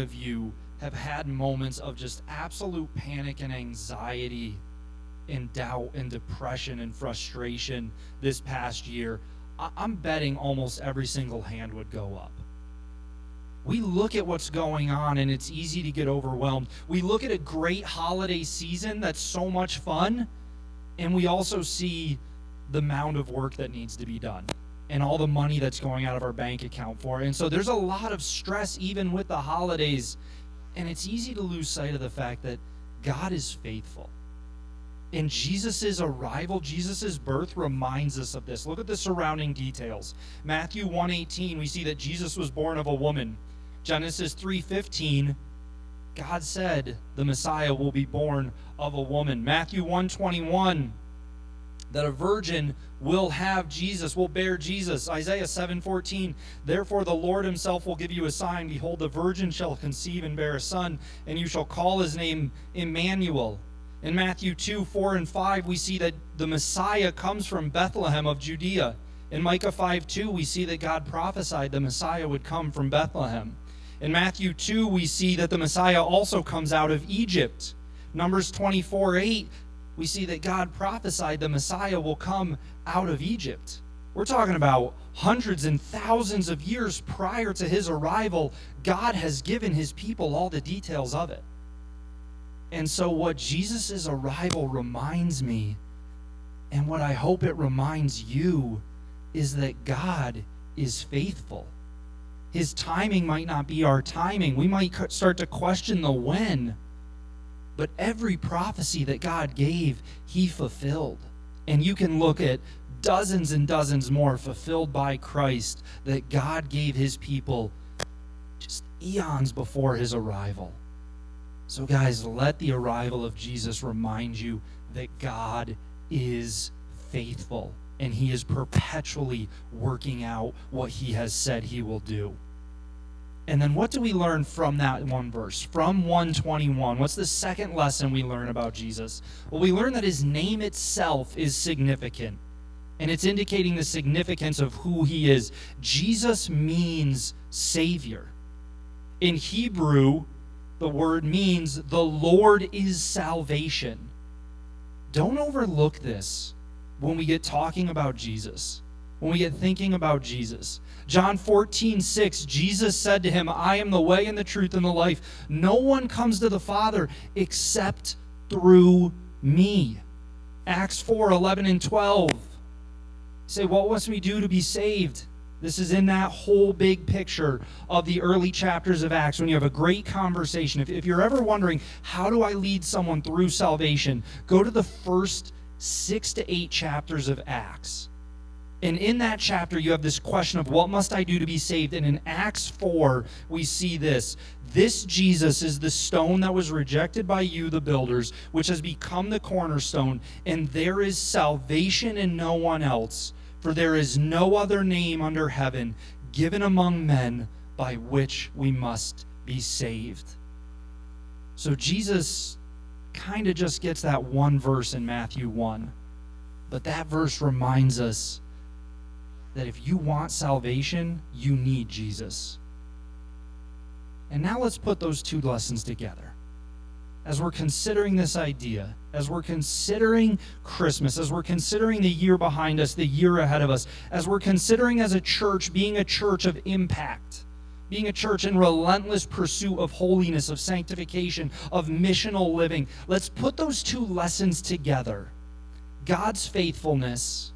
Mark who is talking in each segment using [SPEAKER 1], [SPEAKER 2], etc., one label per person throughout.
[SPEAKER 1] of you have had moments of just absolute panic and anxiety and doubt and depression and frustration this past year, I'm betting almost every single hand would go up. We look at what's going on and it's easy to get overwhelmed. We look at a great holiday season that's so much fun, and we also see the mound of work that needs to be done and all the money that's going out of our bank account for it. And so there's a lot of stress even with the holidays. And it's easy to lose sight of the fact that God is faithful. And Jesus' arrival, Jesus' birth reminds us of this. Look at the surrounding details. Matthew 1:18, we see that Jesus was born of a woman. Genesis 3:15, God said the Messiah will be born of a woman. Matthew 121, that a virgin will have Jesus, will bear Jesus. Isaiah 7:14, therefore the Lord himself will give you a sign, behold the virgin shall conceive and bear a son, and you shall call his name Emmanuel. In Matthew 2, 4 and 5, we see that the Messiah comes from Bethlehem of Judea. In Micah 5, 2, we see that God prophesied the Messiah would come from Bethlehem. In Matthew 2, we see that the Messiah also comes out of Egypt. Numbers 24, 8, we see that God prophesied the Messiah will come out of Egypt. We're talking about hundreds and thousands of years prior to his arrival. God has given his people all the details of it. And so, what Jesus' arrival reminds me, and what I hope it reminds you, is that God is faithful. His timing might not be our timing. We might start to question the when. But every prophecy that God gave, he fulfilled. And you can look at dozens and dozens more fulfilled by Christ that God gave his people just eons before his arrival. So, guys, let the arrival of Jesus remind you that God is faithful and he is perpetually working out what he has said he will do. And then what do we learn from that one verse? From 121. What's the second lesson we learn about Jesus? Well, we learn that his name itself is significant. And it's indicating the significance of who he is. Jesus means Savior. In Hebrew, the word means the Lord is salvation. Don't overlook this when we get talking about Jesus, when we get thinking about Jesus. John 14, 6, Jesus said to him, I am the way and the truth and the life. No one comes to the Father except through me. Acts 4, 11 and 12. say, what must we do to be saved? This is in that whole big picture of the early chapters of Acts when you have a great conversation. If, if you're ever wondering, how do I lead someone through salvation? Go to the first six to eight chapters of Acts and in that chapter, you have this question of what must I do to be saved? And in Acts 4, we see this. This Jesus is the stone that was rejected by you, the builders, which has become the cornerstone. And there is salvation in no one else, for there is no other name under heaven given among men by which we must be saved. So Jesus kind of just gets that one verse in Matthew 1. But that verse reminds us that if you want salvation, you need Jesus. And now let's put those two lessons together. As we're considering this idea, as we're considering Christmas, as we're considering the year behind us, the year ahead of us, as we're considering as a church being a church of impact, being a church in relentless pursuit of holiness, of sanctification, of missional living, let's put those two lessons together God's faithfulness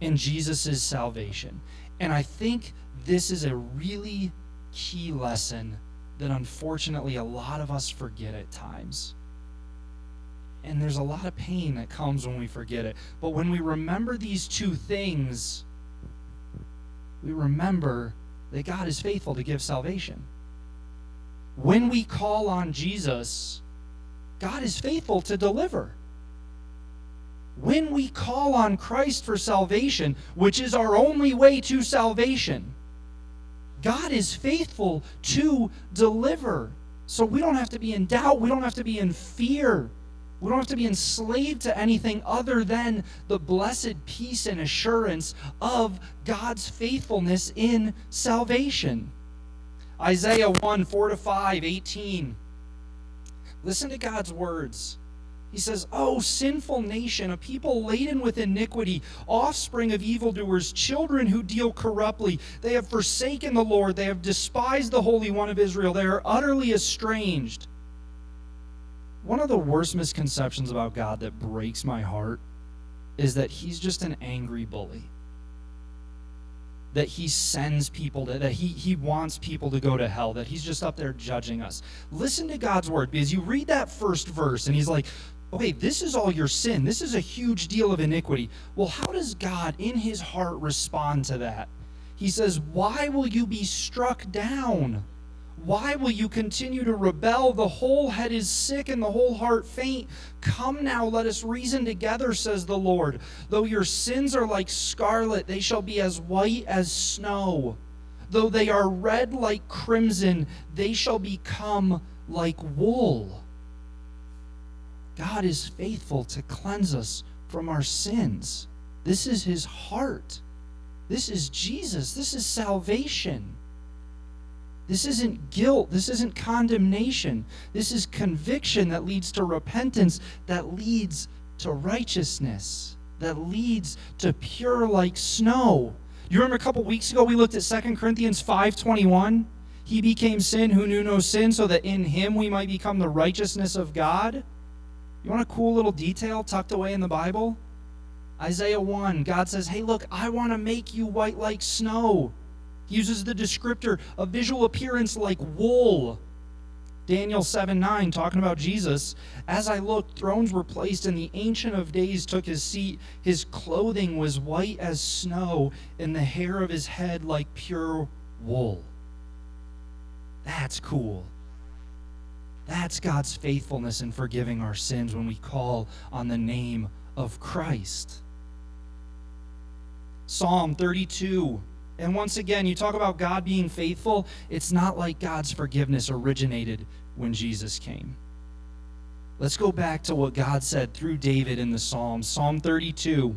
[SPEAKER 1] in Jesus' salvation. And I think this is a really key lesson that unfortunately a lot of us forget at times. And there's a lot of pain that comes when we forget it. But when we remember these two things, we remember that God is faithful to give salvation. When we call on Jesus, God is faithful to deliver when we call on Christ for salvation, which is our only way to salvation, God is faithful to deliver. So we don't have to be in doubt. We don't have to be in fear. We don't have to be enslaved to anything other than the blessed peace and assurance of God's faithfulness in salvation. Isaiah 1 4 to 5, 18. Listen to God's words. He says, Oh, sinful nation, a people laden with iniquity, offspring of evildoers, children who deal corruptly. They have forsaken the Lord. They have despised the Holy One of Israel. They are utterly estranged. One of the worst misconceptions about God that breaks my heart is that He's just an angry bully that he sends people to, that he, he wants people to go to hell that he's just up there judging us listen to god's word because you read that first verse and he's like okay this is all your sin this is a huge deal of iniquity well how does god in his heart respond to that he says why will you be struck down why will you continue to rebel? The whole head is sick and the whole heart faint. Come now, let us reason together, says the Lord. Though your sins are like scarlet, they shall be as white as snow. Though they are red like crimson, they shall become like wool. God is faithful to cleanse us from our sins. This is his heart. This is Jesus. This is salvation. This isn't guilt. This isn't condemnation. This is conviction that leads to repentance, that leads to righteousness, that leads to pure like snow. You remember a couple weeks ago we looked at 2 Corinthians 5:21? He became sin who knew no sin so that in him we might become the righteousness of God. You want a cool little detail tucked away in the Bible? Isaiah 1, God says, Hey, look, I want to make you white like snow. He uses the descriptor of visual appearance like wool. Daniel 7 9, talking about Jesus. As I looked, thrones were placed, and the Ancient of Days took his seat. His clothing was white as snow, and the hair of his head like pure wool. That's cool. That's God's faithfulness in forgiving our sins when we call on the name of Christ. Psalm 32 and once again, you talk about God being faithful, it's not like God's forgiveness originated when Jesus came. Let's go back to what God said through David in the Psalms. Psalm 32.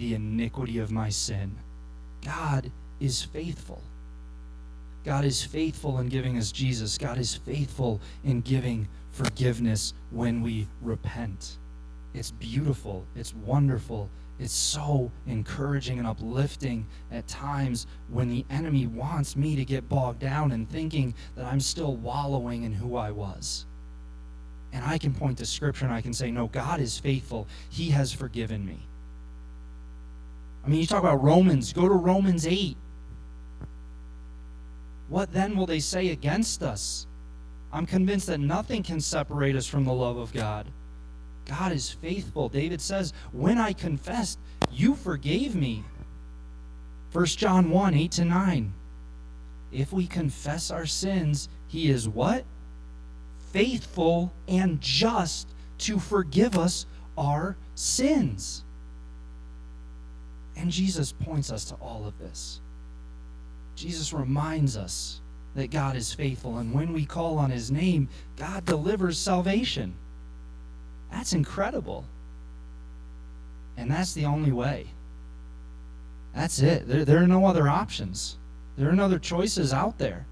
[SPEAKER 1] the iniquity of my sin. God is faithful. God is faithful in giving us Jesus. God is faithful in giving forgiveness when we repent. It's beautiful, it's wonderful, it's so encouraging and uplifting at times when the enemy wants me to get bogged down in thinking that I'm still wallowing in who I was. And I can point to Scripture and I can say, No, God is faithful. He has forgiven me. I mean, you talk about Romans, go to Romans 8. What then will they say against us? I'm convinced that nothing can separate us from the love of God. God is faithful. David says, When I confessed, you forgave me. 1 John 1 8 to 9. If we confess our sins, he is what? Faithful and just to forgive us our sins. And Jesus points us to all of this. Jesus reminds us that God is faithful. And when we call on his name, God delivers salvation. That's incredible. And that's the only way. That's it. There, there are no other options. There are no other choices out there.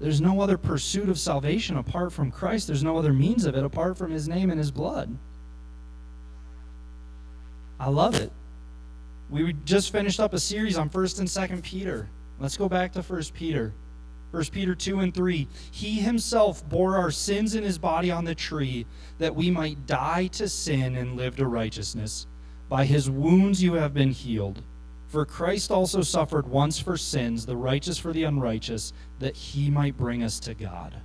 [SPEAKER 1] There's no other pursuit of salvation apart from Christ. There's no other means of it apart from his name and his blood. I love it. We just finished up a series on 1st and 2nd Peter. Let's go back to 1st Peter. 1 Peter 2 and 3. He himself bore our sins in his body on the tree, that we might die to sin and live to righteousness. By his wounds you have been healed. For Christ also suffered once for sins, the righteous for the unrighteous, that he might bring us to God.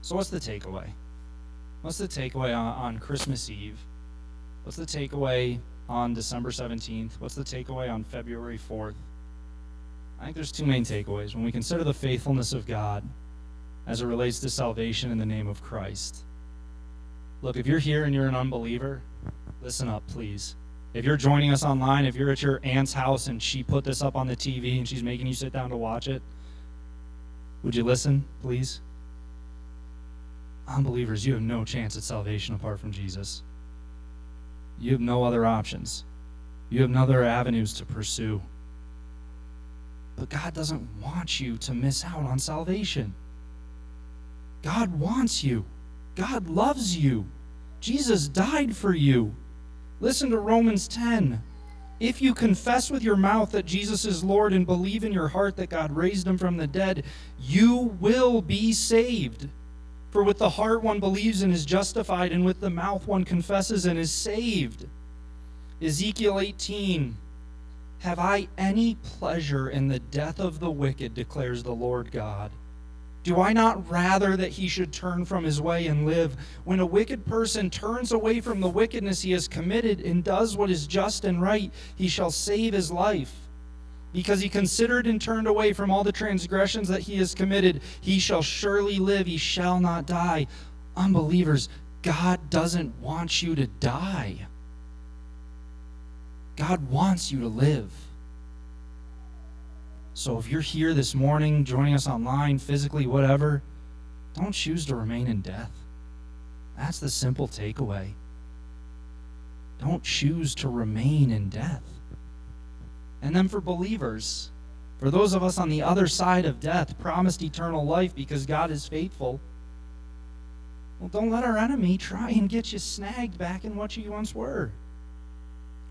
[SPEAKER 1] So, what's the takeaway? What's the takeaway on, on Christmas Eve? What's the takeaway on December 17th? What's the takeaway on February 4th? I think there's two main takeaways. When we consider the faithfulness of God, as it relates to salvation in the name of Christ. Look, if you're here and you're an unbeliever, listen up, please. If you're joining us online, if you're at your aunt's house and she put this up on the TV and she's making you sit down to watch it, would you listen, please? Unbelievers, you have no chance at salvation apart from Jesus. You have no other options. You have no other avenues to pursue. But God doesn't want you to miss out on salvation. God wants you. God loves you. Jesus died for you. Listen to Romans 10. If you confess with your mouth that Jesus is Lord and believe in your heart that God raised him from the dead, you will be saved. For with the heart one believes and is justified, and with the mouth one confesses and is saved. Ezekiel 18 Have I any pleasure in the death of the wicked, declares the Lord God? Do I not rather that he should turn from his way and live? When a wicked person turns away from the wickedness he has committed and does what is just and right, he shall save his life. Because he considered and turned away from all the transgressions that he has committed, he shall surely live, he shall not die. Unbelievers, God doesn't want you to die. God wants you to live. So if you're here this morning, joining us online, physically, whatever, don't choose to remain in death. That's the simple takeaway. Don't choose to remain in death. And then for believers, for those of us on the other side of death, promised eternal life because God is faithful. Well, don't let our enemy try and get you snagged back in what you once were.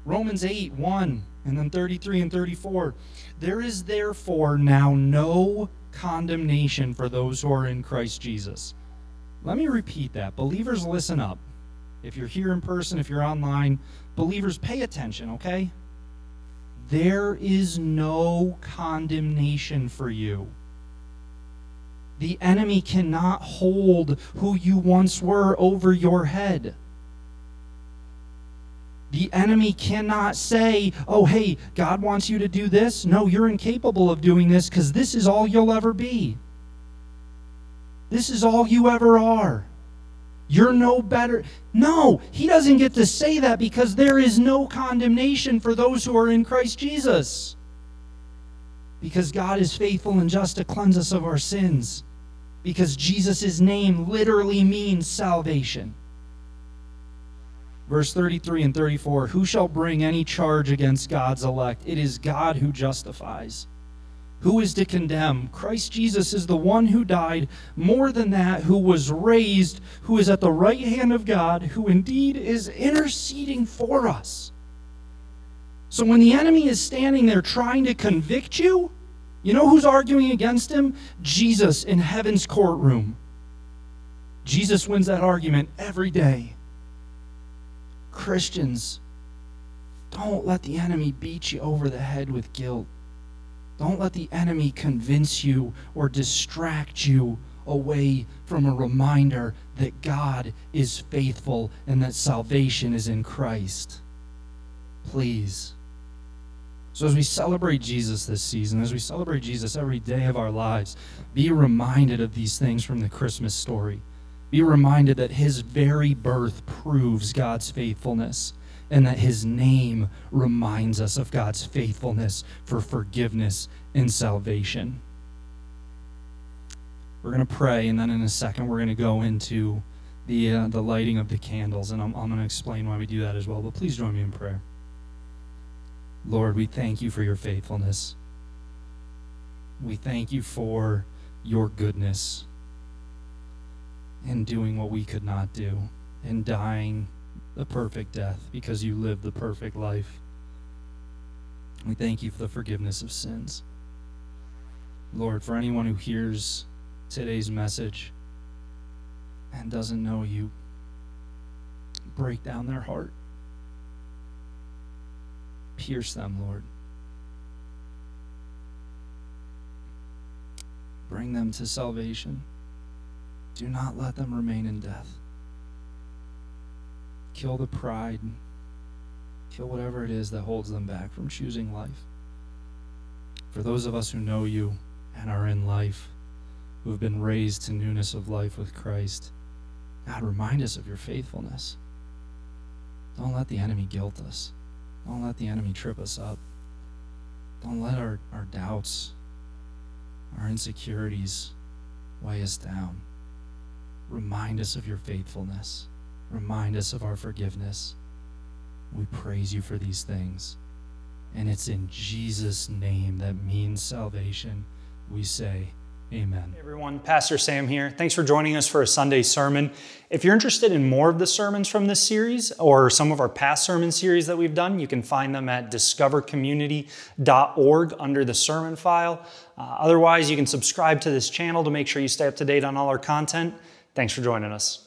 [SPEAKER 1] Romans 8, 1, and then 33 and 34. There is therefore now no condemnation for those who are in Christ Jesus. Let me repeat that. Believers, listen up. If you're here in person, if you're online, believers, pay attention, okay? There is no condemnation for you. The enemy cannot hold who you once were over your head. The enemy cannot say, oh, hey, God wants you to do this. No, you're incapable of doing this because this is all you'll ever be. This is all you ever are. You're no better. No, he doesn't get to say that because there is no condemnation for those who are in Christ Jesus. Because God is faithful and just to cleanse us of our sins. Because Jesus' name literally means salvation. Verse 33 and 34 Who shall bring any charge against God's elect? It is God who justifies. Who is to condemn? Christ Jesus is the one who died, more than that, who was raised, who is at the right hand of God, who indeed is interceding for us. So when the enemy is standing there trying to convict you, you know who's arguing against him? Jesus in heaven's courtroom. Jesus wins that argument every day. Christians, don't let the enemy beat you over the head with guilt. Don't let the enemy convince you or distract you away from a reminder that God is faithful and that salvation is in Christ. Please. So, as we celebrate Jesus this season, as we celebrate Jesus every day of our lives, be reminded of these things from the Christmas story. Be reminded that his very birth proves God's faithfulness and that his name reminds us of God's faithfulness for forgiveness and salvation. We're going to pray, and then in a second, we're going to go into the, uh, the lighting of the candles, and I'm, I'm going to explain why we do that as well. But please join me in prayer. Lord, we thank you for your faithfulness. We thank you for your goodness in doing what we could not do, in dying the perfect death because you lived the perfect life. We thank you for the forgiveness of sins. Lord, for anyone who hears today's message and doesn't know you, break down their heart. Pierce them, Lord. Bring them to salvation. Do not let them remain in death. Kill the pride. Kill whatever it is that holds them back from choosing life. For those of us who know you and are in life, who have been raised to newness of life with Christ. God, remind us of your faithfulness. Don't let the enemy guilt us. Don't let the enemy trip us up. Don't let our, our doubts, our insecurities weigh us down. Remind us of your faithfulness. Remind us of our forgiveness. We praise you for these things. And it's in Jesus' name that means salvation. We say, Amen.
[SPEAKER 2] Hey everyone, Pastor Sam here. Thanks for joining us for a Sunday sermon. If you're interested in more of the sermons from this series or some of our past sermon series that we've done, you can find them at discovercommunity.org under the sermon file. Uh, otherwise, you can subscribe to this channel to make sure you stay up to date on all our content. Thanks for joining us.